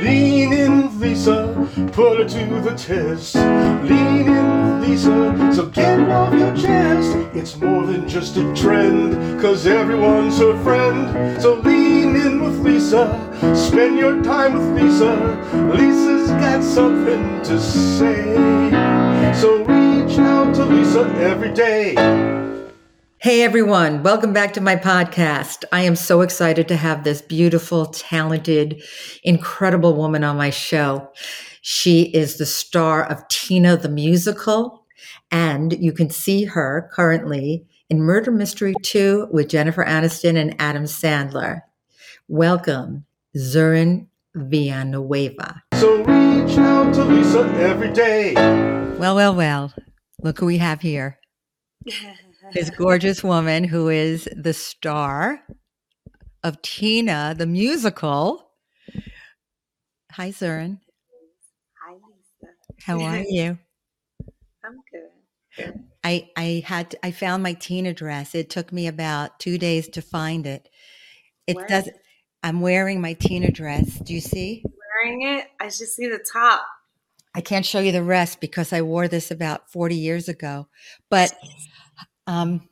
Lean in Lisa, put her to the test. Lean in Lisa, so get it off your chest. It's more than just a trend, cause everyone's her friend. So lean in with Lisa, spend your time with Lisa. Lisa's got something to say. So reach out to Lisa every day. Hey everyone, welcome back to my podcast. I am so excited to have this beautiful, talented, incredible woman on my show. She is the star of Tina the Musical, and you can see her currently in Murder Mystery 2 with Jennifer Aniston and Adam Sandler. Welcome, Zurin Villanueva. So reach out to Lisa every day. Well, well, well, look who we have here. this gorgeous woman who is the star of Tina the musical. Hi, Zurin. Hi, Lisa. How are you? I'm good. good. I I had I found my Tina dress. It took me about two days to find it. It Where does. I'm wearing my Tina dress. Do you see? Wearing it, I just see the top. I can't show you the rest because I wore this about 40 years ago. But um,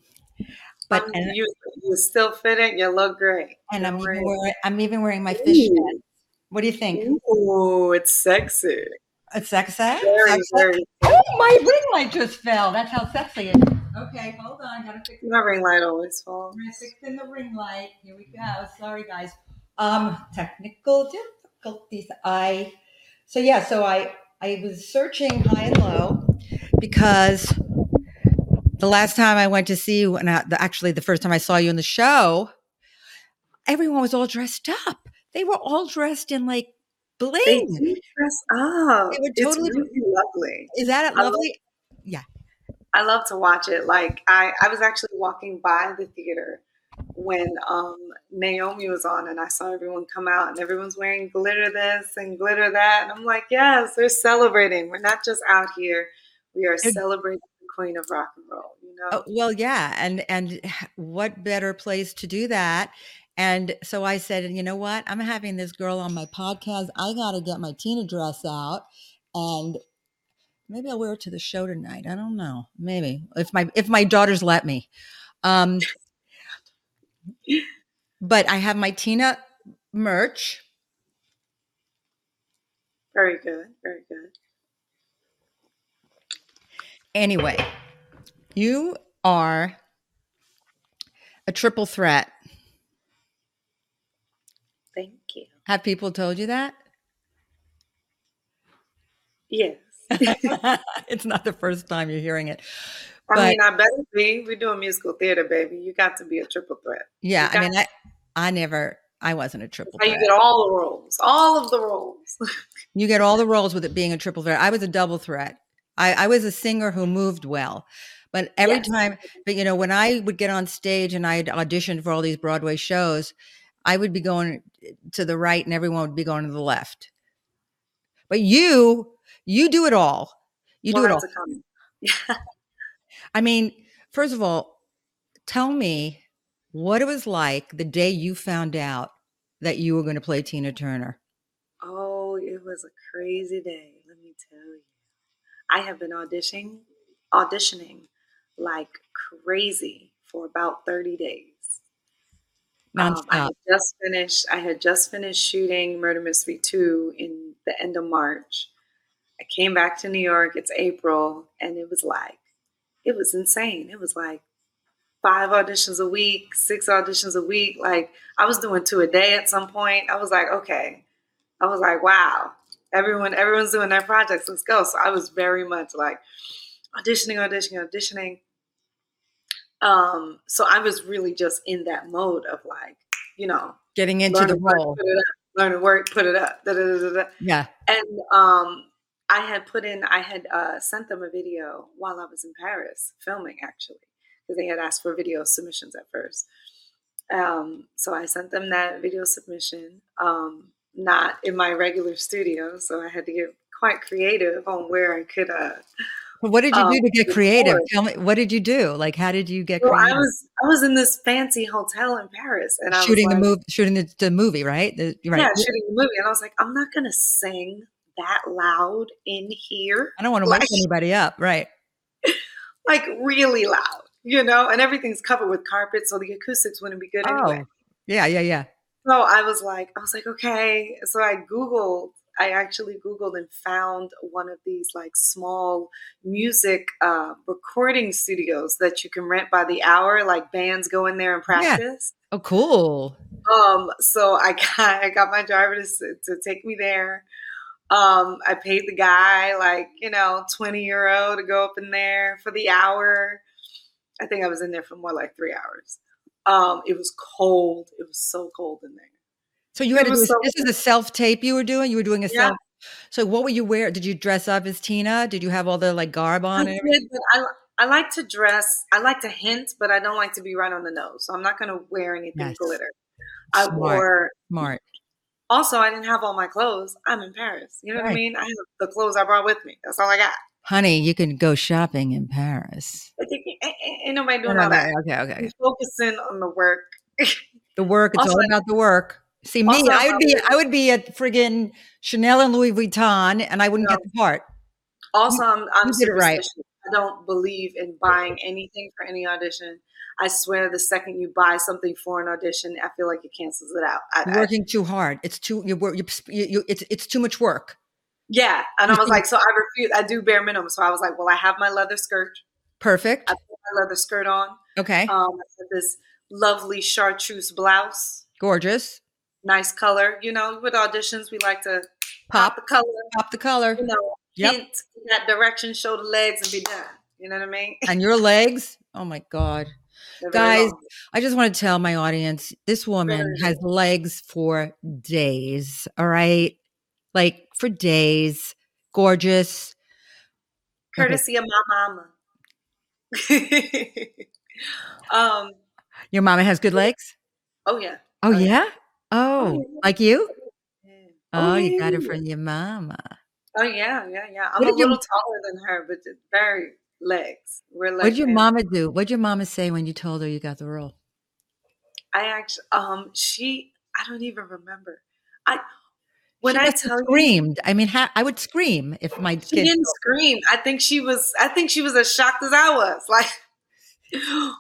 but Um, and, you you still fit it. You look great. and I'm Don't even wearing I'm even wearing my fishnet. What do you think? Ooh, it's sexy. It's sexy. Very, Sexy? very. Oh, my ring light just fell. That's how sexy it is. Okay, hold on. Gotta fix My ring light always falls. We're fixing the ring light. Here we go. Sorry, guys. Um, technical difficulties. I so yeah. So I I was searching high and low because the last time I went to see you, and I, the, actually the first time I saw you in the show, everyone was all dressed up. They were all dressed in like They bling. do dress up. They were totally- really lovely. Is that lovely? love- lovely? I love to watch it. Like I, I was actually walking by the theater when um, Naomi was on, and I saw everyone come out, and everyone's wearing glitter this and glitter that, and I'm like, yes, they're celebrating. We're not just out here; we are celebrating queen of rock and roll. You know, Oh, well, yeah, and and what better place to do that? And so I said, you know what? I'm having this girl on my podcast. I got to get my Tina dress out, and maybe I'll wear it to the show tonight. I don't know. Maybe if my if my daughters let me. Um, but I have my Tina merch. very good, very good. Anyway, you are a triple threat. Thank you. Have people told you that? Yes, it's not the first time you're hearing it. I But- mean, I better be. We're doing musical theater, baby. You got to be a triple threat. Yeah, I mean, I, I never, I wasn't a triple How you get all the roles, all of the roles. You get all the roles with it being a triple threat. I was a double threat. I, I was a singer who moved well, but every Yes. time, but you know, when I would get on stage and I'd audition for all these Broadway shows, I would be going to the right and everyone would be going to the left. But you, you do it all. You do it all. I mean, first of all, tell me what it was like the day you found out that you were going to play Tina Turner. Oh, it was a crazy day. Let me tell you. I have been auditioning, auditioning like crazy for about thirty days. Um, I had just finished. I had just finished shooting Murder Mystery Two in the end of March. I came back to New York. It's April, and it was like, it was insane. It was like five auditions a week, six auditions a week. Like I was doing two a day at some point. I was like, okay. I was like, wow. Everyone, everyone's doing their projects. Let's go. So I was very much like auditioning, auditioning, auditioning. Um, so I was really just in that mode of like, you know, Getting into the work, role. up, learn to work, put it up. Da, da, da. Yeah. And um, I had put in, I had uh, sent them a video while I was in Paris filming, actually, because they had asked for video submissions at first. Um, so I sent them that video submission, um, not in my regular studio. So I had to get quite creative on where I could, uh, what did you um, do to get creative? Tell me, what did you do? Like, how did you get Well, I was I was in this fancy hotel in Paris, and I shooting was the like, movie, shooting the, the movie, right? The, right. yeah, shooting the movie, and I was like, I'm not gonna sing that loud in here, I don't want to like- wake anybody up, right? like really loud, you know. And everything's covered with carpet, so the acoustics wouldn't be good anyway. Oh, yeah, yeah, yeah. So I was like, I was like, okay. So I Googled, I actually Googled and found one of these like small music uh, recording studios that you can rent by the hour. Like bands go in there and Yeah. practice. Oh, cool. Um, so I got, I got my driver to, to take me there. Um, I paid the guy like, you know, 20 euro to go up in there for the hour. I think I was in there for more like three hours. Um, it was cold. It was so cold in there. So you It had to do so this is a self tape you were doing. You were doing a Yeah. self. So what were you wear? Did you dress up as Tina? Did you have all the like garb on everything? did, I, I like to dress. I like to hint, but I don't like to be right on the nose. So I'm not going to wear anything glitter. I Smart. wore. Smart. Also, I didn't have all my clothes. I'm in Paris. You know what I mean? I have the clothes I brought with me. That's all I got. Honey, you can go shopping in Paris. Like, ain't, nobody doing no, all that. okay, okay. I'm focusing on the work. The work, it's all about the work. See me, Also, I would um, be I- would be at friggin' Chanel and Louis Vuitton and I wouldn't No. get the part. Also, I'm, I'm did it right. I don't believe in buying anything for any audition. I swear, the second you buy something for an audition, I feel like it cancels it out. I, You're I- working too hard. It's too you, you, you it's it's too much work. Yeah, and I was like, so I refuse. I do bare minimum. So I was like, well, I have my leather skirt. Perfect. I put my leather skirt on. Okay. Um, this lovely chartreuse blouse, Gorgeous. nice color. You know, with auditions, we like to Pop pop the color. pop the color. You know, Yep. hint in that direction, show the legs, and be done. You know what I mean? And your legs. Oh my God. They're Guys. I just want to tell my audience this woman has legs for days. All right. Like for days. Gorgeous. Okay. courtesy of my mama. um. Your mama has good legs? Oh yeah. Oh, Oh, yeah. yeah? Oh, yeah. like you? Yeah. Oh, you got it from your mama. Oh yeah, yeah, yeah. I'm What a did your- little taller than her, but very legs. We're like. What'd your mama do? What'd your mama say when you told her you got the role? I actually, um, she. I don't even remember. I when I tell you, screamed. I mean, ha- I would scream if my she kid. didn't scream. I think she was. I think she was as shocked as I was. Like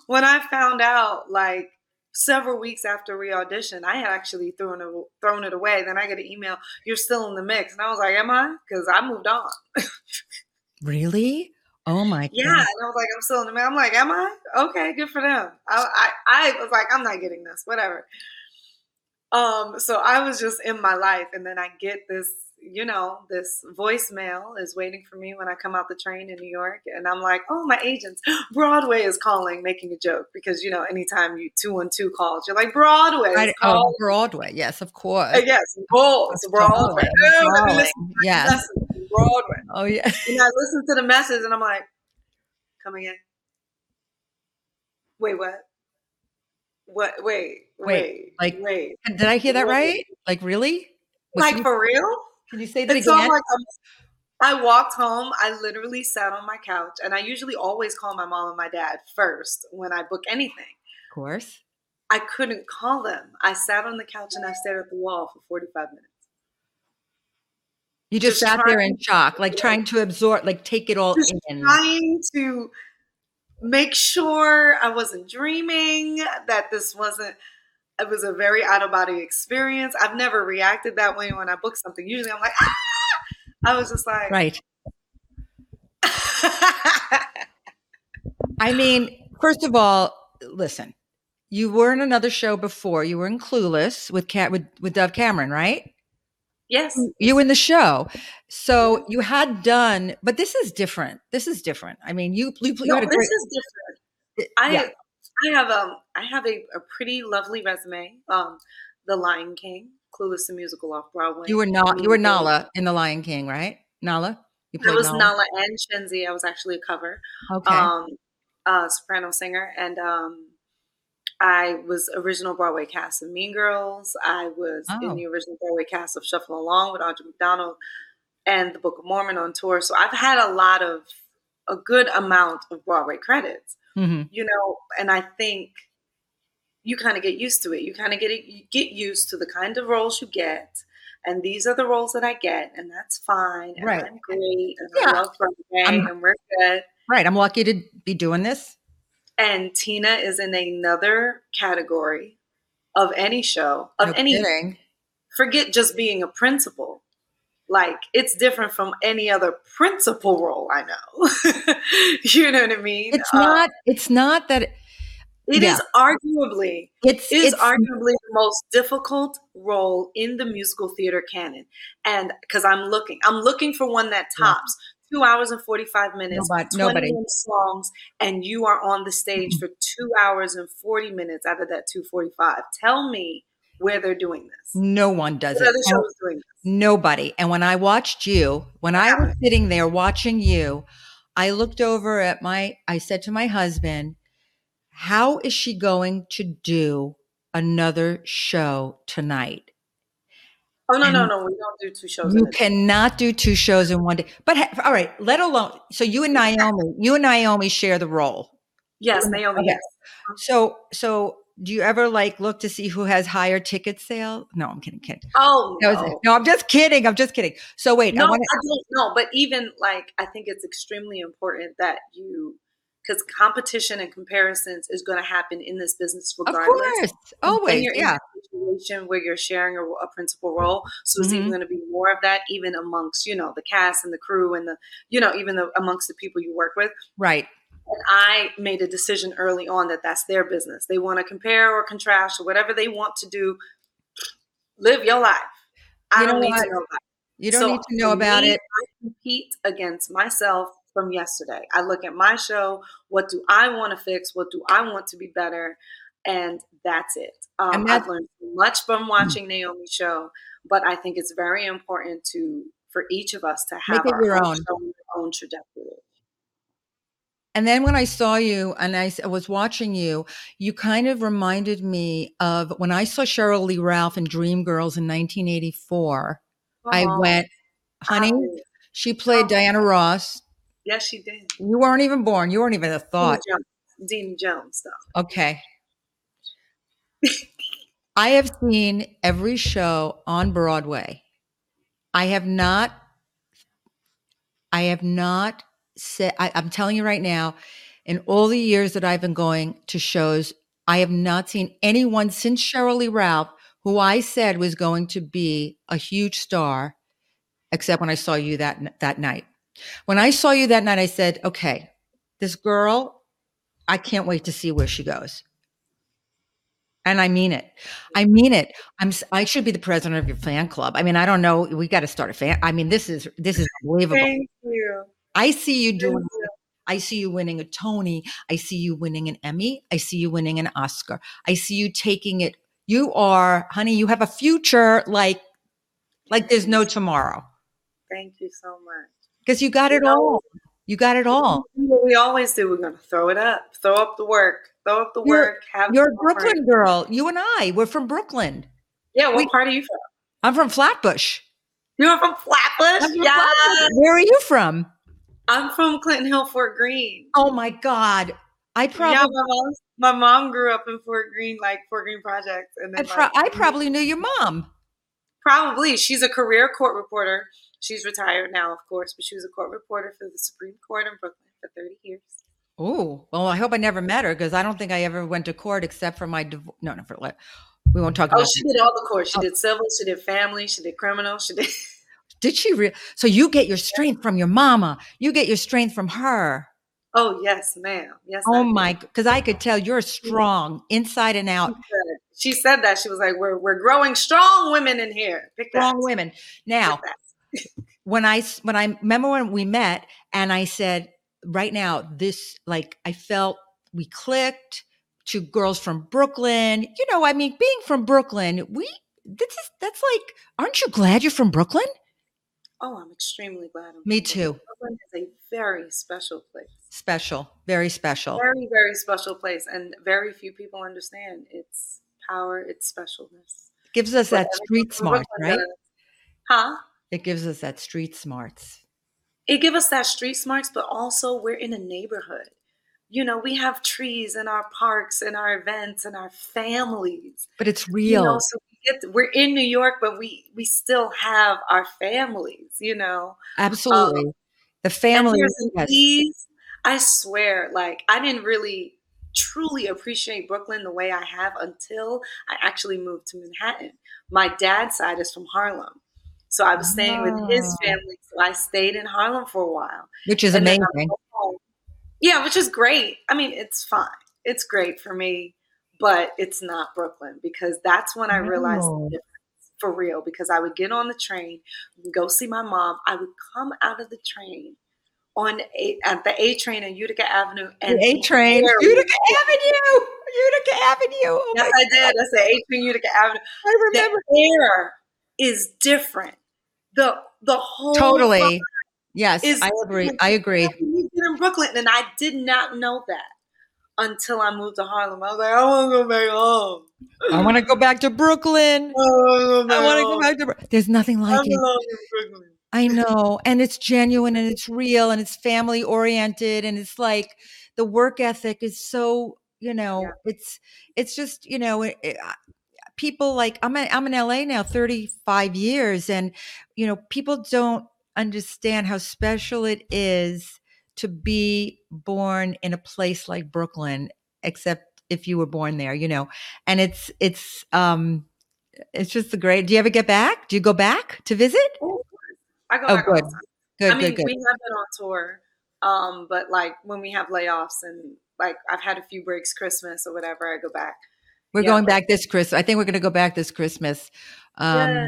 when I found out, like several weeks after we auditioned, I had actually thrown it thrown it away. Then I get an email, "You're still in the mix," and I was like, "Am I?" Because I moved on. Really? Oh my Yeah, god! and I was like, I'm still in the mix. I'm like, am I? Okay, good for them. I, I I was like, I'm not getting this, whatever. Um, so I was just in my life, and then I get this, you know, this voicemail is waiting for me when I come out the train in New York, and I'm like, oh, my agents, Broadway is calling, making a joke because you know, anytime you two one two calls, you're like Broadway Right, oh. Broadway. Yes, of course. Uh, yes, Bull, it's Broadway. Oh, let me calling. listen to the Yes. message, Broadway. Oh yeah. And I listen to the message and I'm like, come again. Wait, what? What? Wait, wait, like, wait. Did I hear that Wait. right? Like really? Was Like you- for real? can you say that I'm again? like, I'm- I walked home. I literally sat on my couch, and I usually always call my mom and my dad first when I book anything. of course. I couldn't call them. I sat on the couch and I stared at the wall for 45 minutes. You just, Just sat there in shock, like trying to absorb, like take it all in. trying to make sure I wasn't dreaming, that this wasn't, it was a very out of body experience. I've never reacted that way when I book something. Usually I'm like, ah! I was just like, Right. I mean, first of all, listen. You were in another show before. You were in Clueless with Cat with with Dove Cameron, right? Yes. You in the show, so you had done. But this is different. This is different. I mean, you you, you No, a this is different. I yeah. I have um I have a, a pretty lovely resume. Um, The Lion King, Clueless the musical off Broadway. You were not. You were Nala in The Lion King, right? Nala. You played I was Nala and Shenzi. I was actually a cover. Okay. um, uh, soprano singer, and um, I was original Broadway cast of Mean Girls. I was Oh. in the original Broadway cast of Shuffle Along with Audra McDonald and the Book of Mormon on tour. So I've had a lot of a good amount of Broadway credits. hmm You know, and I think you kind of get used to it. You kind of get it, you get used to the kind of roles you get. And these are the roles that I get, and that's fine. And Right. I'm great. And Yeah. I love Broadway, I'm- and we're good. Right. I'm lucky to be doing this. And Tina is in another category of any show, of No any kidding. forget just being a principal. Like it's different from any other principal role I know. you know what I mean? It's Uh, not. It's not that. It yeah. is arguably It's. it is it's arguably the most difficult role in the musical theater canon. And because I'm looking, I'm looking for one that tops two hours and 45 minutes, Nobody- 21 nobody. songs, and you are on the stage mm-hmm. for two hours and 40 minutes out of that 245. Tell me where they're doing this. no one does What it. other show is doing this? Nobody. And when I watched you, when I was sitting there watching you, I looked over at my, I said to my husband, how is she going to do another show tonight? Oh, no, no, no. We don't do two shows. in You cannot do two shows in one day. But ha- all right, let alone, so you and Naomi, you and Naomi share the role. Yes, Naomi, Okay. yes. So, so do you ever like look to see who has higher ticket sale? No, I'm kidding, kidding. Oh, no. no, I'm just kidding. I'm just kidding. So wait, No, I I, don't know. But even like, I think it's extremely important that you, because competition and comparisons is going to happen in this business of regardless. course, And always, you're in yeah. a situation where you're sharing a, a principal role, so it's Mhm. even going to be more of that, even amongst you know the cast and the crew and the you know even the, amongst the people you work with. Right. And I made a decision early on that that's their business. They want to compare or contrast or whatever they want to do. Live your life. I You know don't need what? to know that. You don't So need to know about me, it. I compete against myself from yesterday. I look at my show. What do I want to fix? What do I want to be better? And that's it. Um, And I've learned much from watching Naomi's show, but I think it's very important to for each of us to have our your own, own. own trajectory. And then when I saw you and I was watching you, you kind of reminded me of when I saw Sheryl Lee Ralph in Dreamgirls in 1984. I Oh, went, honey, she played Oh. Diana Ross. Yes, she did. You weren't even born. You weren't even a thought. Dean Jones, Dean Jones stuff. Okay. I have seen every show on Broadway. I have not, I have not said, I, I'm telling you right now, in all the years that I've been going to shows, I have not seen anyone since Sheryl Lee Ralph who I said was going to be a huge star, except when I saw you that, that night. When I saw you that night, I said, okay, this girl, I can't wait to see where she goes. And I mean it. I mean it. I'm. I should be the president of your fan club. I mean, I don't know. We got to start a fan. I mean, this is this is unbelievable. Thank you. I see you doing. you. I see you winning a Tony. I see you winning an Emmy. I see you winning an Oscar. I see you taking it. You are, honey. You have a future like, like there's no tomorrow Thank you so much. Because you got it all. You got it all. We always do, we're going to throw it up, throw up the work, throw up the You're- work. Have You're a. Brooklyn girl. You and I. We're from Brooklyn. Yeah, what we- part are you from? I'm from Flatbush. You're from Flatbush? Yeah. Where are you from? I'm from Clinton Hill, Fort Greene. Oh my God. I probably, yeah, my mom, my mom grew up in Fort Greene, like Fort Greene Projects, and I, pro- like, I probably knew your mom. probably she's a career court reporter. She's retired now, of course, but she was a court reporter for the Supreme Court in Brooklyn for 30 years. Oh, well, I hope I never met her because I don't think I ever went to court except for my divorce. No, no, for what? we won't talk Oh, about Oh, she that. did all the courts. She Oh. did civil, she did family, she did criminal, she did. Did she re- So you get your strength from your mama. You get your strength from her. Oh yes, ma'am. Yes. Oh my, because I could tell you're strong inside and out. She said, that she was like, "We're we're growing strong women in here." Pick that. Strong women. Now. When I when I remember when we met and I said, right now, this like I felt we clicked. Two girls from Brooklyn. You know, I mean, being from Brooklyn, we this is that's like, aren't you glad you're from Brooklyn? Oh, I'm extremely glad. I'm Me too. Brooklyn. Brooklyn is a very special place. Special, very special. Very very special place, and very few people understand its power, its specialness. Gives us But that street smart, Brooklyn right? does. Huh? It gives us that street smarts. it gives us that street smarts, but also we're in a neighborhood. You know, we have trees in our parks and our events and our families. But it's You real. know, so we get we're in New York, but we we still have our families. You know, Absolutely. Um, the and family. Yes. I swear, like I didn't really truly appreciate Brooklyn the way I have until I actually moved to Manhattan. My dad's side is from Harlem. So I was staying with his Ah. family. So I stayed in Harlem for a while. Which is And amazing. Yeah, which is great. I mean, it's fine. It's great for me, but it's not Brooklyn because that's when I realized the difference for real. Because I would get on the train, go see my mom. I would come out of the train on a, at the A train in Utica Avenue and The A train. Utica Avenue. Utica Avenue. Oh Yes, I did. I said A train Utica Avenue. I remember. The air is different. The the whole Totally. Yes, I agree. I agree. In Brooklyn, and I did not know that until I moved to Harlem. I was like, I want to go back home. I want to go back to Brooklyn. I want to I want to go back to. Bro- There's nothing like it. in Brooklyn. I know. And it's genuine and it's real and it's family oriented and it's like the work ethic is so, you know, Yeah. it's it's just, you know, it, it- people like I'm in, I'm in LA now 35 years and you know, people don't understand how special it is to be born in a place like Brooklyn except if you were born there, you know. And it's it's um it's just the great. Do you ever get back? Do you go back to visit? Oh, I go Oh, back good. Good, I mean, good, good. we have been on tour, um, but like when we have layoffs and like I've had a few breaks, Christmas or whatever, I go back. We're Yeah. going back this Christmas. I think we're going to go back this Christmas. Um, Yeah.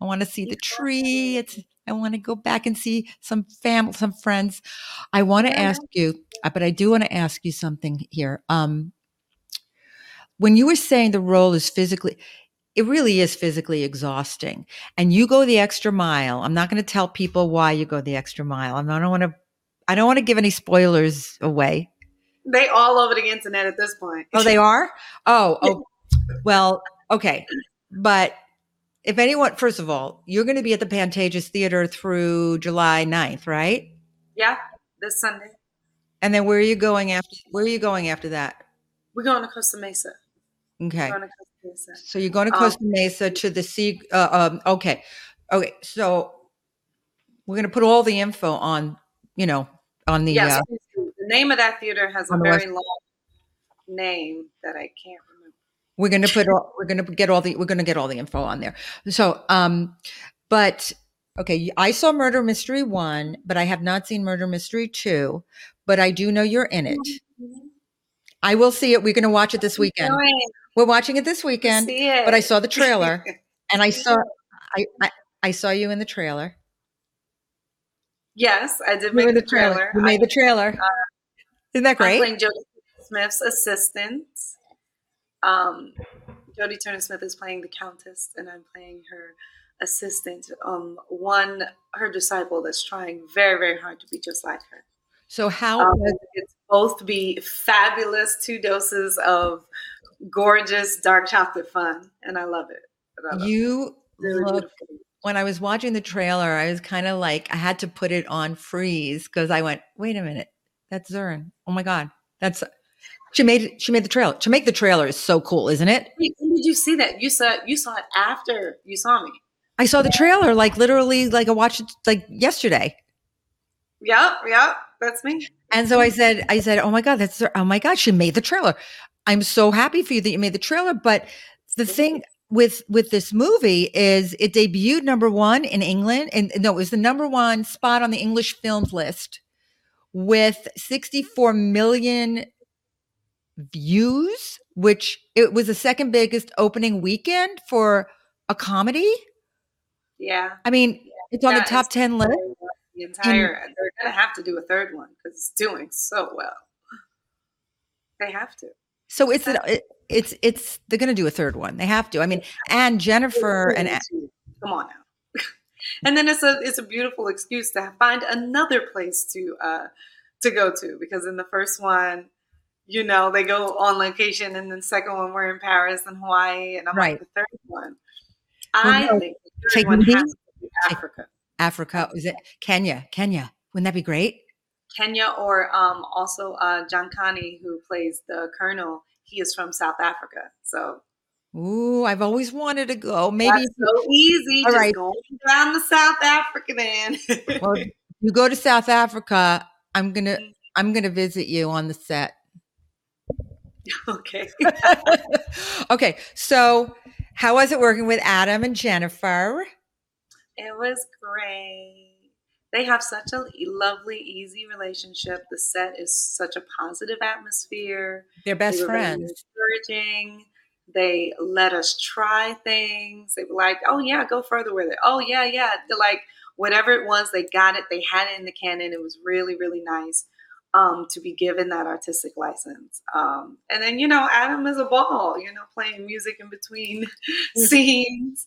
I want to see the tree. It's. I want to go back and see some fam, some friends. I want to Yeah. ask you, uh, but I do want to ask you something here. Um, when you were saying the role is physically, it really is physically exhausting, and you go the extra mile. I'm not going to tell people why you go the extra mile. I'm not- I don't want to. I don't want to give any spoilers away. They all over the internet at this point. Oh, they are? Oh, oh. Well, okay. But if anyone, first of all, you're going to be at the Pantages Theater through July 9th, right? yeah, this Sunday And then where are you going after? Where are you going after that? we're going to Costa Mesa. Okay. We're going to Costa Mesa. So you're going to Um, Costa Mesa to the sea. Uh, um, okay. Okay. So we're going to put all the info on, you know, on the, yes, uh, do. The name of that theater has a very long name that I can't remember. we're going to put all, we're going to get all the we're going to get all the info on there. So um but okay i saw murder mystery 1 but i have not seen murder mystery 2 but i do know you're in it. I will see it. We're going to watch it this weekend. we're watching it this weekend See it. but i saw the trailer and i saw I, I i saw you in the trailer. Yes, I did you make the trailer. you made the trailer isn't that great? I'm playing Jodie Smith's assistant. Um, Jodie Turner Smith is playing the Countess, and I'm playing her assistant. Um, one her disciple that's trying very very hard to be just like her. so how Um, it's both to be fabulous, two doses of gorgeous dark chocolate fun, and I love it. I love it. you Really look beautiful. when I was watching the trailer, I was kind of like, I had to put it on freeze because I went, wait a minute, that's Zurin. Oh my God. That's, she made she made the trailer. To make the trailer is so cool, isn't it? Wait, when did you see that? You saw you saw it after you saw me. I saw the trailer like literally, like I watched it like yesterday. Yep, yep, that's me. And so I said, I said, oh my God, that's, oh my God, she made the trailer. I'm so happy for you that you made the trailer. But the thing with, with this movie is it debuted number one in England. And no, it was the number one spot on the English films list with 64 million views, which it was the second biggest opening weekend for a comedy. Yeah. I mean, it's on Yeah, the top 10 list. The entire and, they're gonna have to do a third one because it's doing so well. They have to. So it's an, it, it's it's they're going to do a third one. They have to. I mean, and Jennifer and come on now. And then it's a it's a beautiful excuse to find another place to uh to go to because in the first one, you know, they go on location, and then the second one we're in Paris and Hawaii, and I'm Right. like the third one. Well, I no, think the third one has to be Africa. Africa. Is it Kenya? Kenya. Wouldn't that be great? Kenya or um, also uh, John Kani, who plays the Colonel. He is from South Africa, so Ooh, I've always wanted to go. Maybe that's so easy. All Just right. going down to South Africa, then. well, you go to South Africa. I'm gonna Mm. I'm gonna visit you on the set. okay. okay, so how was it working with Adam and Jennifer? It was great. They have such a lovely, easy relationship. The set is such a positive atmosphere. They're best They were very friends. encouraging. They let us try things. They were like, "Oh yeah, go further with it." Oh yeah, yeah. They're like whatever it was, they got it. They had it in the canon. It was really, really nice um, to be given that artistic license. Um, and then you know, Adam is a ball. You know, playing music in between scenes,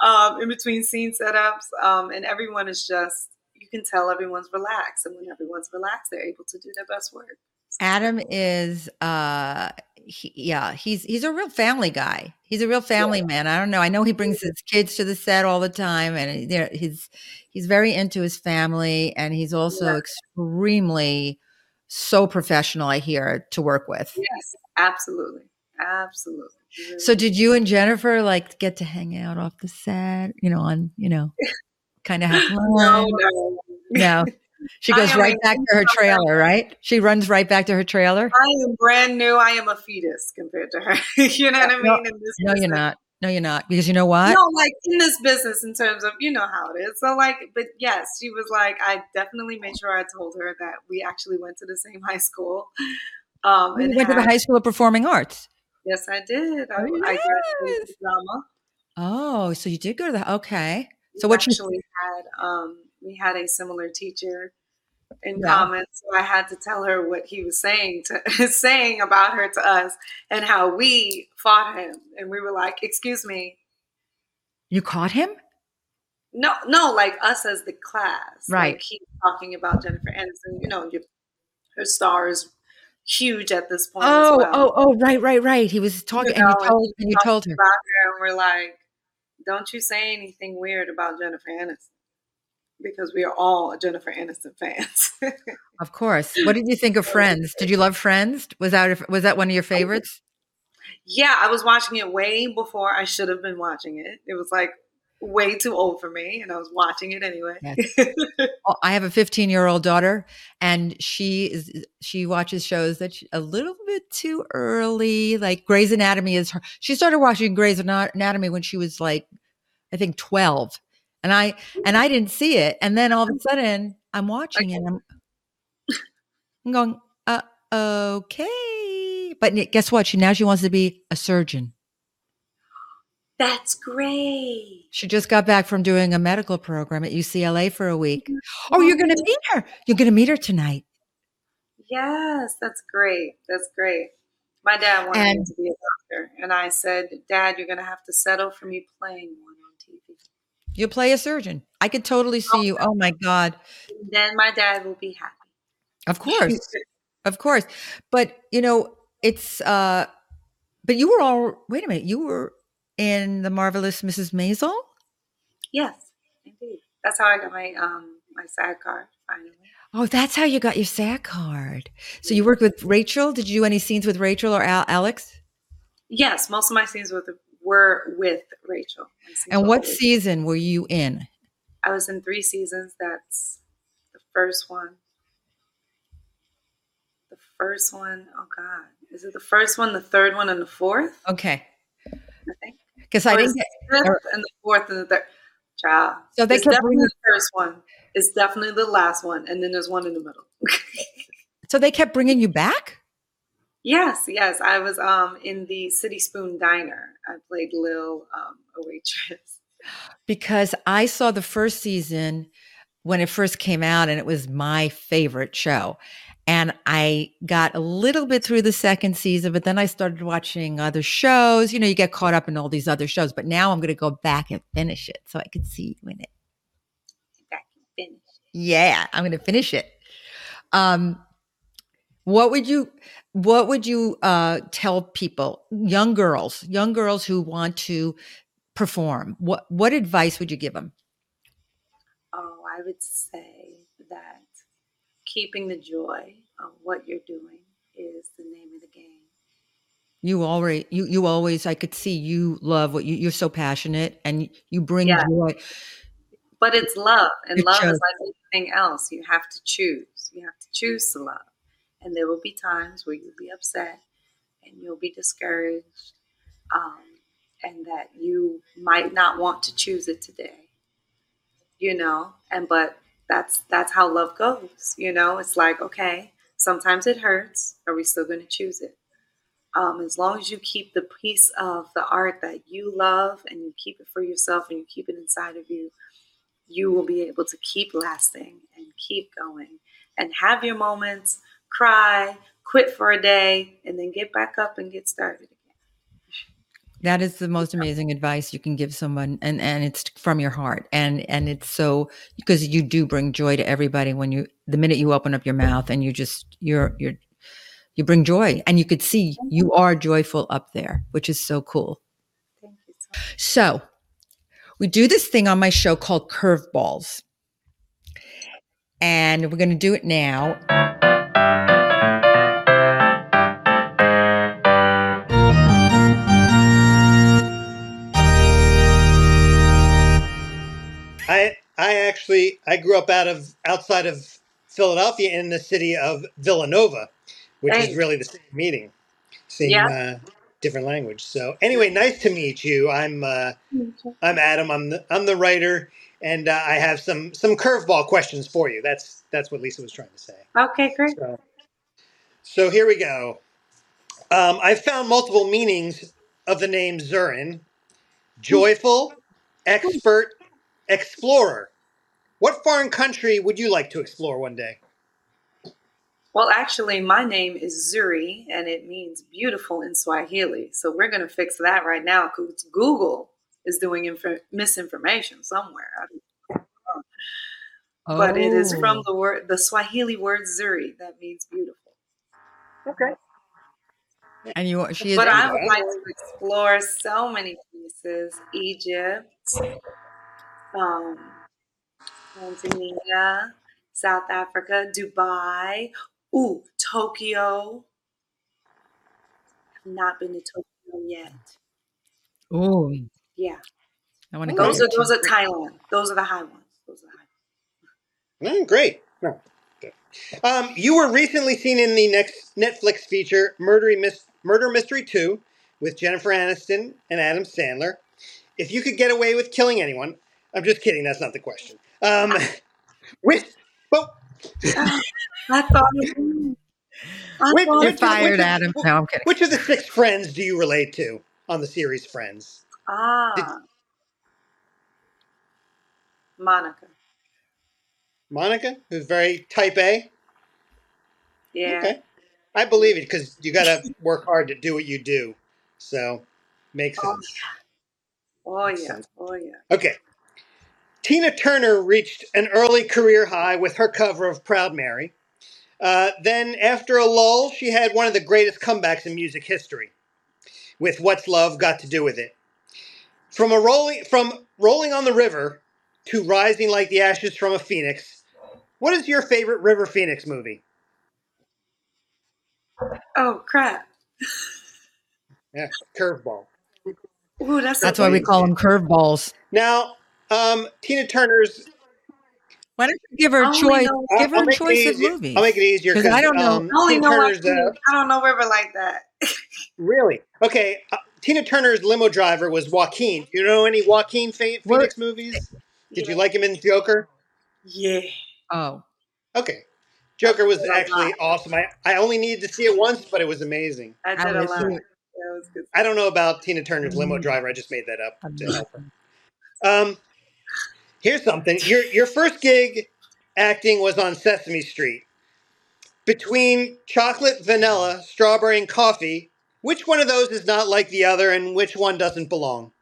um, in between scene setups, um, and everyone is just. You can tell everyone's relaxed, and when everyone's relaxed, they're able to do their best work. Adam is uh he, yeah, he's he's a real family guy. He's a real family man. I don't know. I know he brings his kids to the set all the time and he- he's he's very into his family and he's also Yeah. extremely so professional I hear to work with. Yes, absolutely, absolutely. Really So did you and Jennifer like get to hang out off the set, you know, on, you know, kind of have no, no. No. She goes right back to her trailer, right? She runs right back to her trailer. I am brand new. I am a fetus compared to her. you know what I mean? No, in this No, you're not. No, you're not. Because you know what? No, like in this business, in terms of you know how it is. So, like, but yes, she was like, I definitely made sure I told her that we actually went to the same high school. Um, You went to the High School of Performing Arts. Yes, I did. I, Oh, I graduated drama. Oh, so you did go to the okay. So what you had um we had a similar teacher in Yeah. common so i had to tell her what he was saying to saying about her to us and how we fought him and we were like excuse me you caught him? no no like us as the class Right. like he's talking about jennifer aniston you know her star is huge at this point Oh, well. oh, oh, right, right, right. He was talking and know, you and told and you told her. about her and we're like don't you say anything weird about jennifer aniston because we are all jennifer aniston fans Of course. What did you think of Friends? Did you love Friends? Was that was that one of your favorites? Yeah, I was watching it way before I should have been watching it. It was like way too old for me, and I was watching it anyway. Oh, I have a 15 year old daughter, and she is she watches shows that she, a little bit too early. Like Grey's Anatomy is her. She started watching Grey's Anatomy when she was like, I think 12, and I and I didn't see it. And then all of a sudden, I'm watching it. And I'm, I'm going, uh, okay. But guess what? She now she wants to be a surgeon. That's great. She just got back from doing a medical program at UCLA for a week. Oh, you're going to meet her. You're going to meet her tonight. Yes, that's great. That's great. My dad wanted me to be a doctor, and I said, "Dad, you're going to have to settle for me playing one on TV." You play a surgeon. I could totally see you. Oh my God. Then my dad will be happy. Of course. Of course. But you know, it's uh but you were all wait a minute, you were in the marvelous Mrs. Maisel? yes, indeed. That's how I got my um my SAG card finally. Oh, that's how you got your SAG card. So you worked with Rachel. Did you do any scenes with Rachel or Al- Alex? Yes, most of my scenes with were with Rachel. And what with- season were you in? I was in three seasons. That's the first one. The first one, oh God. Is it the first one, the third one, and the fourth? Okay. I think. Because I Or didn't get fifth and the fourth and the third. Child. So they it's kept bringing- the first one. It's definitely the last one, and then there's one in the middle. so they kept bringing you back? Yes, yes. I was um in the City Spoon Diner. I played Lil, um, a waitress. because I saw the first season when it first came out and it was my favorite show. And I got a little bit through the second season, but then I started watching other shows. You know, you get caught up in all these other shows, but now I'm going to go back and finish it so I can see you in it. Back and finish. Yeah, I'm going to finish it. Um, what would you what would you uh, tell people, young girls, young girls who want to perform? What what advice would you give them? Oh, I would say that keeping the joy of what you're doing is the name of the game. You already, you you always, I could see you love what you. You're so passionate, and you bring Yeah. joy. But it's love, and It love shows. is like anything else. You have to choose. You have to choose to love. And there will be times where you'll be upset and you'll be discouraged, um, and that you might not want to choose it today. You know, and but that's that's how love goes. You know, it's like okay, sometimes it hurts. Are we still going to choose it? Um, as long as you keep the piece of the art that you love and you keep it for yourself and you keep it inside of you, you will be able to keep lasting and keep going and have your moments, cry, quit for a day, and then get back up and get started again. That is the most amazing advice you can give someone, and and it's from your heart, and and it's so because you do bring joy to everybody when you the minute you open up your mouth and you just you're you're you bring joy, and you could see mm-hmm. you are joyful up there, which is so cool. Thank you so much. So we do this thing on my show called curveballs. And we're going to do it now. I I actually I grew up out of outside of Philadelphia in the city of Villanova, which is really the same meaning, same Yeah. uh, different language. So anyway, nice to meet you. I'm uh, I'm Adam. I'm the I'm the writer, and uh, I have some some curveball questions for you. That's that's what Lisa was trying to say. Okay, great. So, so here we go. Um, I've found multiple meanings of the name Zurin: joyful, expert, explorer. What foreign country would you like to explore one day? Well, actually, my name is Zuri, and it means beautiful in Swahili. So we're going to fix that right now because Google is doing inf- misinformation somewhere. I don't know. But it is from Oh. the word, the Swahili word Zuri, that means beautiful. Okay. And you, she is. But I would like to explore so many places: Egypt, um, Tanzania, South Africa, Dubai, ooh, Tokyo. I've not been to Tokyo yet. Oh, Yeah, I want to go. those are those are Thailand. Those are the high ones. Those are the high. Mm, great. No. Um, you were recently seen in the next Netflix feature, Murder, Mis- Murder Mystery 2, with Jennifer Aniston and Adam Sandler. If you could get away with killing anyone, I'm just kidding. That's not the question. Um, which, but I thought. I Wait, thought You're which- fired, which- Adam. No, I'm kidding. which of the six friends do you relate to on the series Friends? ah, Monica. Monica, who's very type A. Yeah. Okay, I believe it because you got to work hard to do what you do. So makes Oh, sense. Oh yeah. Sense. Oh yeah. Okay. Tina Turner reached an early career high with her cover of Proud Mary. Uh, then, after a lull, she had one of the greatest comebacks in music history with What's Love Got to Do with It. From, a rolling, from Rolling on the River to Rising Like the Ashes from a Phoenix, what is your favorite River Phoenix movie? Oh crap. Yeah, Curveball. Ooh, that's That's why we call them curveballs. Now, um, Tina Turner's. Why don't you give her a only choice? know- Give her I'll a make it choice of easier- movies. I'll make it easier 'Cause I don't know- Um, I only Tina know one Turner's. Uh, I don't know River like that. Really? Okay. Uh, Tina Turner's limo driver was Joaquin. Do you know any Joaquin Phe- What- Phoenix movies? Did you Yeah. like him in Joker? Yeah. Oh, Okay. Joker was I did a actually awesome. I, I only needed to see it once, but it was amazing. I I did a was lot. too. Was good. I don't know about Tina Turner's limo Mm. driver. I just made that up to help her. Um, here's something. Your your first gig acting was on Sesame Street. Between chocolate, vanilla, strawberry, and coffee, which one of those is not like the other, and which one doesn't belong?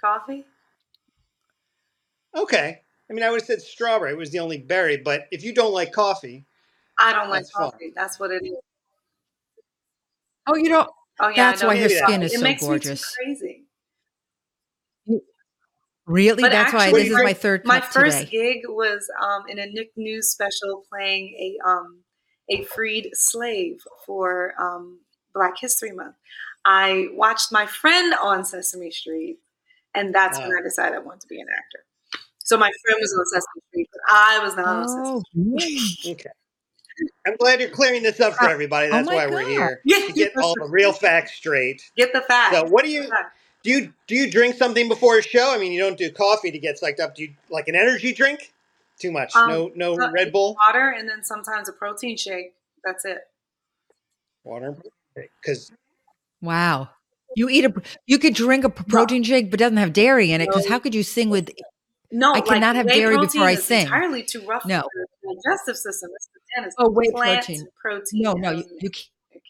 Coffee? Okay. I mean, I would have said strawberry was the only berry, but if you don't like coffee, I don't like That's fine. coffee. That's what it is. oh, you don't. Oh yeah, That's I why her it skin coffee. is it so makes gorgeous. Me too crazy. Really? But That's why actually, this is my third My cup first today. gig was um, in a Nick News special playing a um, a freed slave for um, Black History Month. I watched my friend on Sesame Street, and that's when I decided I wanted to be an actor. So my friend was on Sesame Street, but I was not on Sesame Oh, really? Okay. I'm glad you're clearing this up for Uh, everybody. oh That's my why we're here Yeah, to get all the real facts straight. Get the facts. So, what do you Get the facts. Do? You do you drink something before a show? I mean, you don't do coffee to get psyched up. Do you like an energy drink? Too much. Um, no, no uh, Red Bull, water, and then sometimes a protein shake. That's it. water, because Wow. You eat a you could drink a protein shake but doesn't have dairy in it because No. how could you sing with No, I cannot have dairy before protein I is sing. Entirely too rough No. for the digestive system. It's the Oh, whey protein. protein. No, no, you, doesn't you make c- it.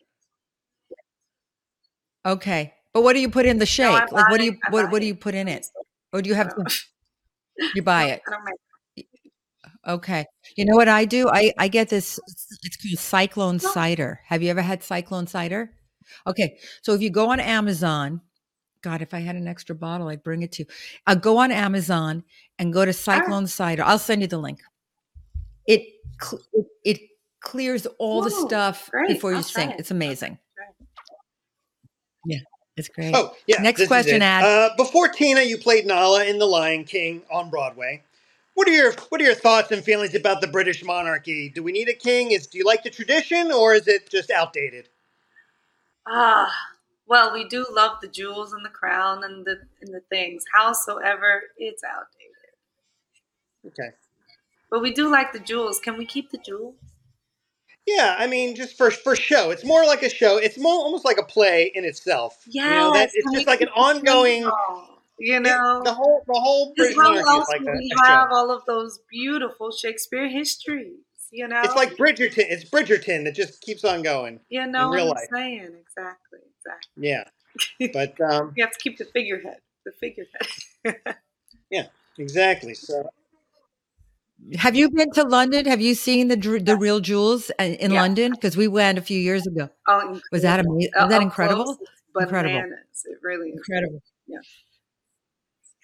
Okay. But what do you put in the shake? No, like what do you what what do you put in it? Or do you have you buy it? I don't make Okay. You know what I do? I I get this it's called cyclone No. cider. Have you ever had cyclone cider? Okay. So if you go on Amazon, God, if I had an extra bottle, I'd bring it to you. Uh, go on Amazon and go to Cyclone Cider. I'll send you the link. It it, it clears all the stuff great. before you I'll sing. it. It's amazing. Try it's great. oh yeah. Next question, it. Ad. Uh, before Tina, you played Nala in The Lion King on Broadway. What are your What are your thoughts and feelings about the British monarchy? Do we need a king? Is Do you like the tradition, or is it just outdated? Ah, well, we do love the jewels and the crown and the and the things. Howsoever, it's outdated. Okay. But we do like the jewels. Can we keep the jewels? Yeah, I mean, just for for show, it's more like a show. It's more almost like a play in itself. Yeah, you know that it's just like an ongoing. You know, the whole the whole Because how else is like a, we a have all of those beautiful Shakespeare histories? You know, It's like Bridgerton. It's Bridgerton that just keeps on going. you know real what. I'm saying exactly, exactly. Yeah, but um, You have to keep the figurehead, the figurehead. Yeah, exactly. So Have you been to London? Have you seen the the real jewels uh, in Yeah. London? Because we went a few years ago. oh, Was that amazing? Uh, Was that incredible? close, Incredible. It really is. Incredible. Yeah.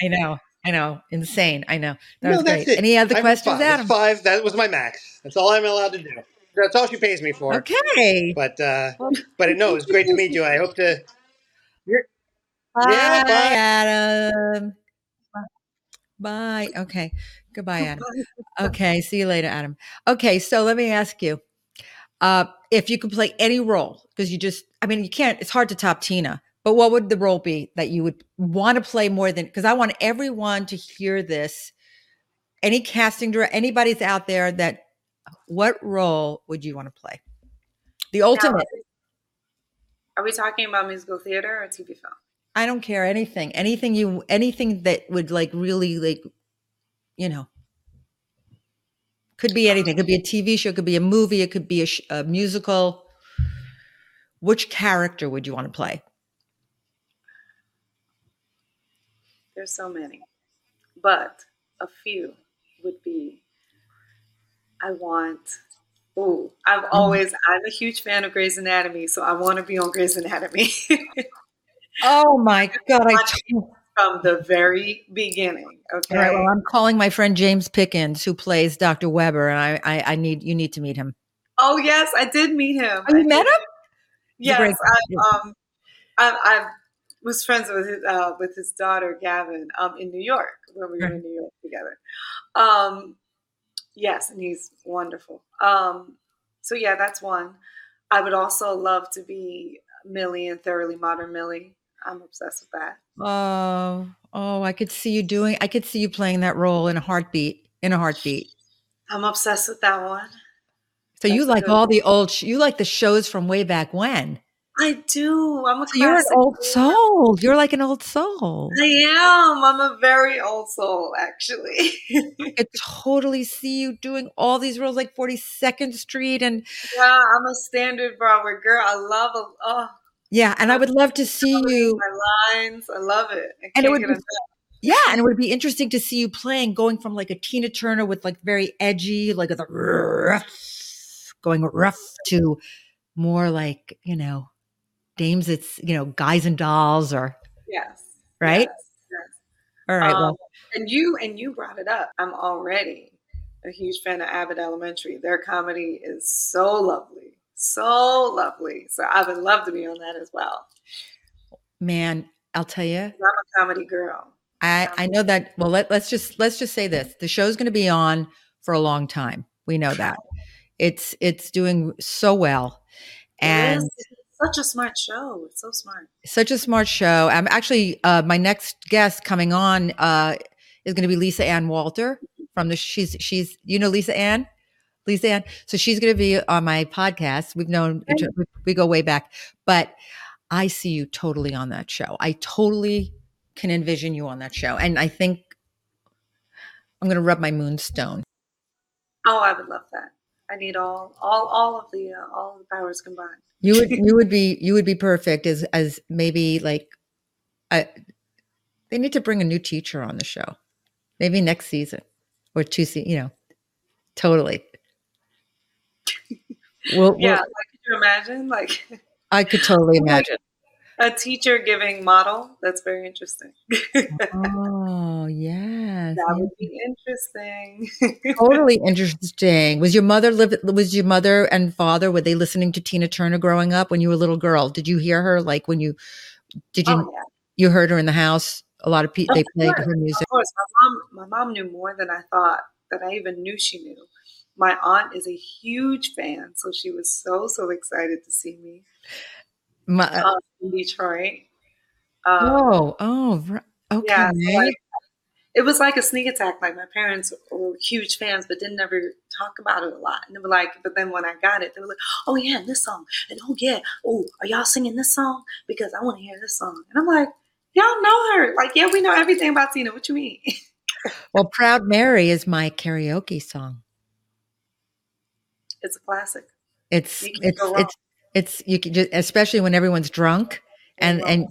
I know. I know. Insane. I know. That no, was that's great. it. Any other I'm questions, five. Adam? It's five. That was my max. That's all I'm allowed to do. That's all she pays me for. Okay. But uh, Well, but no, it was great to meet you. I hope to. Bye, Yeah, bye. Adam. Bye. Okay. Goodbye, Adam. Okay. See you later, Adam. Okay. So let me ask you uh, if you could play any role, because you just, I mean, you can't, it's hard to top Tina, but what would the role be that you would want to play more than, because I want everyone to hear this. Any casting director, anybody's out there that, what role would you want to play? The Now, ultimate. are we talking about musical theater or TV film? I don't care anything, anything you, anything that would like really like, you know, could be anything. It could be a TV show, it could be a movie, it could be a, sh- a musical. Which character would you want to play? There's so many, but a few would be. I want. Ooh, I've Mm. always. I'm a huge fan of Grey's Anatomy, so I want to be on Grey's Anatomy Oh my god! I from the very beginning. Okay. right. Well, I'm calling my friend James Pickens, who plays Dr. Webber, and I, I, I need you need to meet him. Oh yes, I did meet him. Oh, you I met did- him? Yes, I, um, I, I was friends with his, uh, with his daughter Gavin um, in New York when we were in New York together. Um, yes, and he's wonderful. Um, so yeah, that's one. I would also love to be Millie and Thoroughly Modern Millie. I'm obsessed with that. Oh, oh, I could see you doing. I could see you playing that role in a heartbeat. In a heartbeat. I'm obsessed with that one. So you That's a like all one. the old. You like the shows from way back when. I do. I'm a So you're an old soul. You're like an old soul. I am. I'm a very old soul, actually. I could totally see you doing all these roles, like Forty Second Street, and yeah, I'm a standard Broadway girl. I love a, oh, yeah. And I would love to see you. my lines. I love it. I And it would be. Yeah, and it would be interesting to see you playing, going from like a Tina Turner with like very edgy, like the rough, going rough to more like you know, dames. It's you know, guys and dolls, or Yes. right. Yes. yes. All right. Um, well, and you and you brought it up. I'm already a huge fan of Abbott Elementary. Their comedy is so lovely, so lovely. So I would love to be on that as well. man, I'll tell you. I'm a comedy girl. I, I know that. Well, let, let's just let's just say this: the show's going to be on for a long time. We know that it's it's doing so well, and such a smart show. It's so smart. such a smart show. I'm actually uh, my next guest coming on uh, is going to be Lisa Ann Walter from the she's she's you know Lisa Ann, Lisa Ann. So she's going to be on my podcast. We've known we go way back, but I see you totally on that show. I totally can envision you on that show, and I think I'm going to rub my moonstone. Oh, I would love that. I need all all all of the uh, all of the powers combined. You would you would be you would be perfect as as maybe like a, they need to bring a new teacher on the show. Maybe next season or two se- you know. Totally. Well, Yeah, well, like, could you imagine like I could totally imagine. a teacher giving model? That's very interesting. Oh, yes. That would be interesting. Totally interesting. Was your mother live was your mother and father were they listening to Tina Turner growing up when you were a little girl? Did you hear her like when you did you oh yeah, you heard her in the house? A lot of people they played course, her music. of course. My mom, my mom knew more than I thought that I even knew she knew. My aunt is a huge fan, so she was so so excited to see me My, um, in Detroit. Um, oh, oh, okay. Yeah, so like, it was like a sneak attack. Like my parents were huge fans, but didn't ever talk about it a lot. And they were like, but then when I got it, they were like, oh yeah, this song, and oh yeah, oh are y'all singing this song? Because I want to hear this song. And I'm like, y'all know her. Like yeah, we know everything about Tina. What you mean? well, Proud Mary is my karaoke song. It's a classic. It's it's it's it's you can just especially when everyone's drunk and and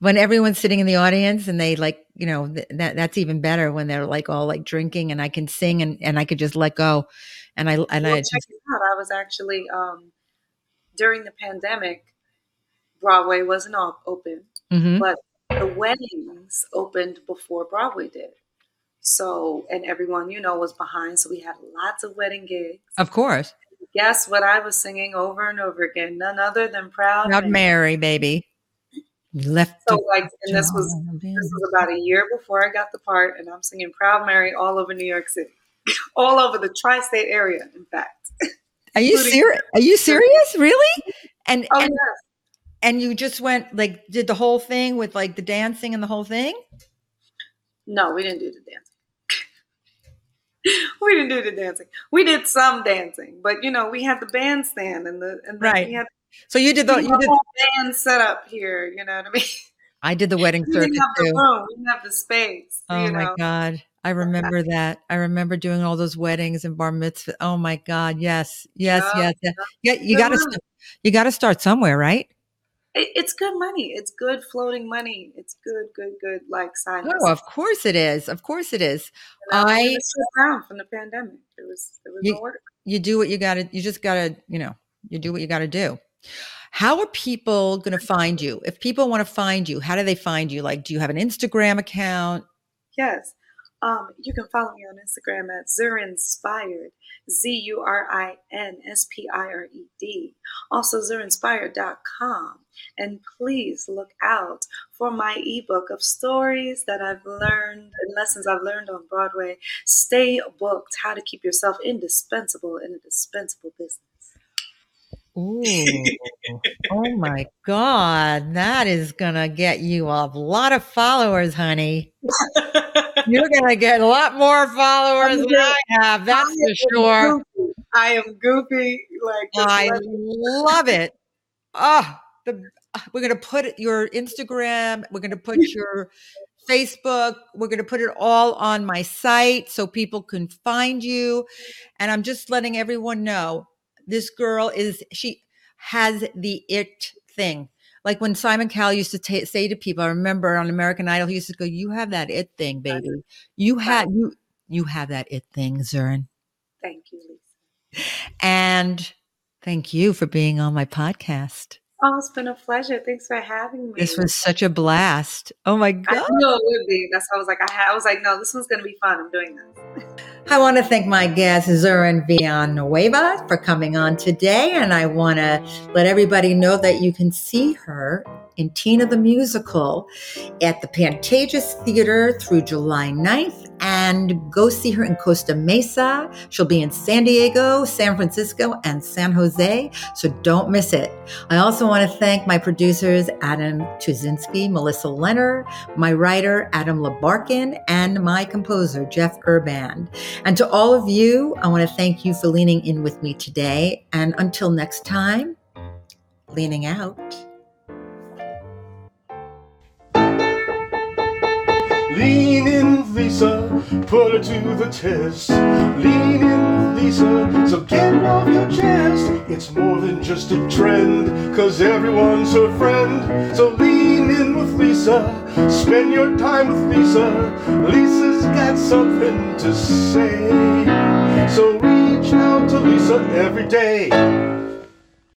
when everyone's sitting in the audience and they like you know th- that that's even better when they're like all like drinking and I can sing and and I could just let go and I and Well, I check just it out. I was actually um, during the pandemic. Broadway wasn't op- open, Mhm. but the weddings opened before Broadway did. So, and everyone, you know, was behind. So we had lots of wedding gigs. of course Guess what I was singing over and over again? None other than Proud, Proud Mary. Mary baby left So, like, and this was this was about a year before I got the part, and I'm singing Proud Mary all over New York City, all over the tri-state area. In fact, Are you serious? Are you serious? Really? And oh and, yes, and you just went like did the whole thing with like the dancing and the whole thing? no, we didn't do the dancing. we didn't do the dancing. We did some dancing, but you know, we had the bandstand and the and the, Right. we had So you did the the you did whole band set up here. You know what I mean? I did the wedding We circuit didn't have the room. We didn't have the space. Oh my know? God. I remember that. I remember doing all those weddings and bar mitzvahs. Oh my God. Yes. Yes. Yeah, yes. Yeah. You gotta you gotta start somewhere, right? It, it's good money. It's good floating money. It's good, good, good. Like side Oh, of course it is. Of course it is. Know, I- shut down from the pandemic. It was it was You- no work. You do what you gotta you just gotta, you know, you do what you gotta do. How are people gonna find you? If people want to find you, how do they find you? Like, do you have an Instagram account? Yes. Um, you can follow me on Instagram at Zurinspired, Z U R I N S P I R E D. Also, Zurinspired.com. And please look out for my ebook of stories that I've learned and lessons I've learned on Broadway. Stay booked How to Keep Yourself Indispensable in a Dispensable Business. Ooh. oh my God. That is gonna get you a lot of followers, honey. You're gonna get a lot more followers than I have, that's I for sure. goofy. I am goofy. Like, I let- love it. Oh, the we're gonna put your Instagram, we're gonna put your Facebook, we're gonna put it all on my site so people can find you. And I'm just letting everyone know this girl is she has the it thing. Like when Simon Cowell used to ta say to people, I remember on American Idol, he used to go, "You have that it thing, baby. You have you you have that it thing, Zurin." Thank you, Lisa. And thank you for being on my podcast. Oh, it's been a pleasure. Thanks for having me. This was such a blast. Oh my God. I knew it would be. That's why I was like, I, had, I was like, no, this one's gonna be fun. I'm doing this. I want to thank my guest, Zurin Villanueva, for coming on today. And I want to let everybody know that you can see her in Tina the Musical at the Pantages Theater through July 9th and go see her in Costa Mesa. She'll be in San Diego, San Francisco, and San Jose, so don't miss it. I also want to thank my producers, Adam Tuzinski, Melissa Leonard, my writer, Adam Labarkin, and my composer, Jeff Urban. And to all of you, I want to thank you for leaning in with me today. And until next time, leaning out. Lean in, Lisa, put her to the test. Lean in, Lisa, so get it off your chest. It's more than just a trend, cause everyone's her friend. So lean in with Lisa, spend your time with Lisa. Lisa's got something to say. So reach out to Lisa every day.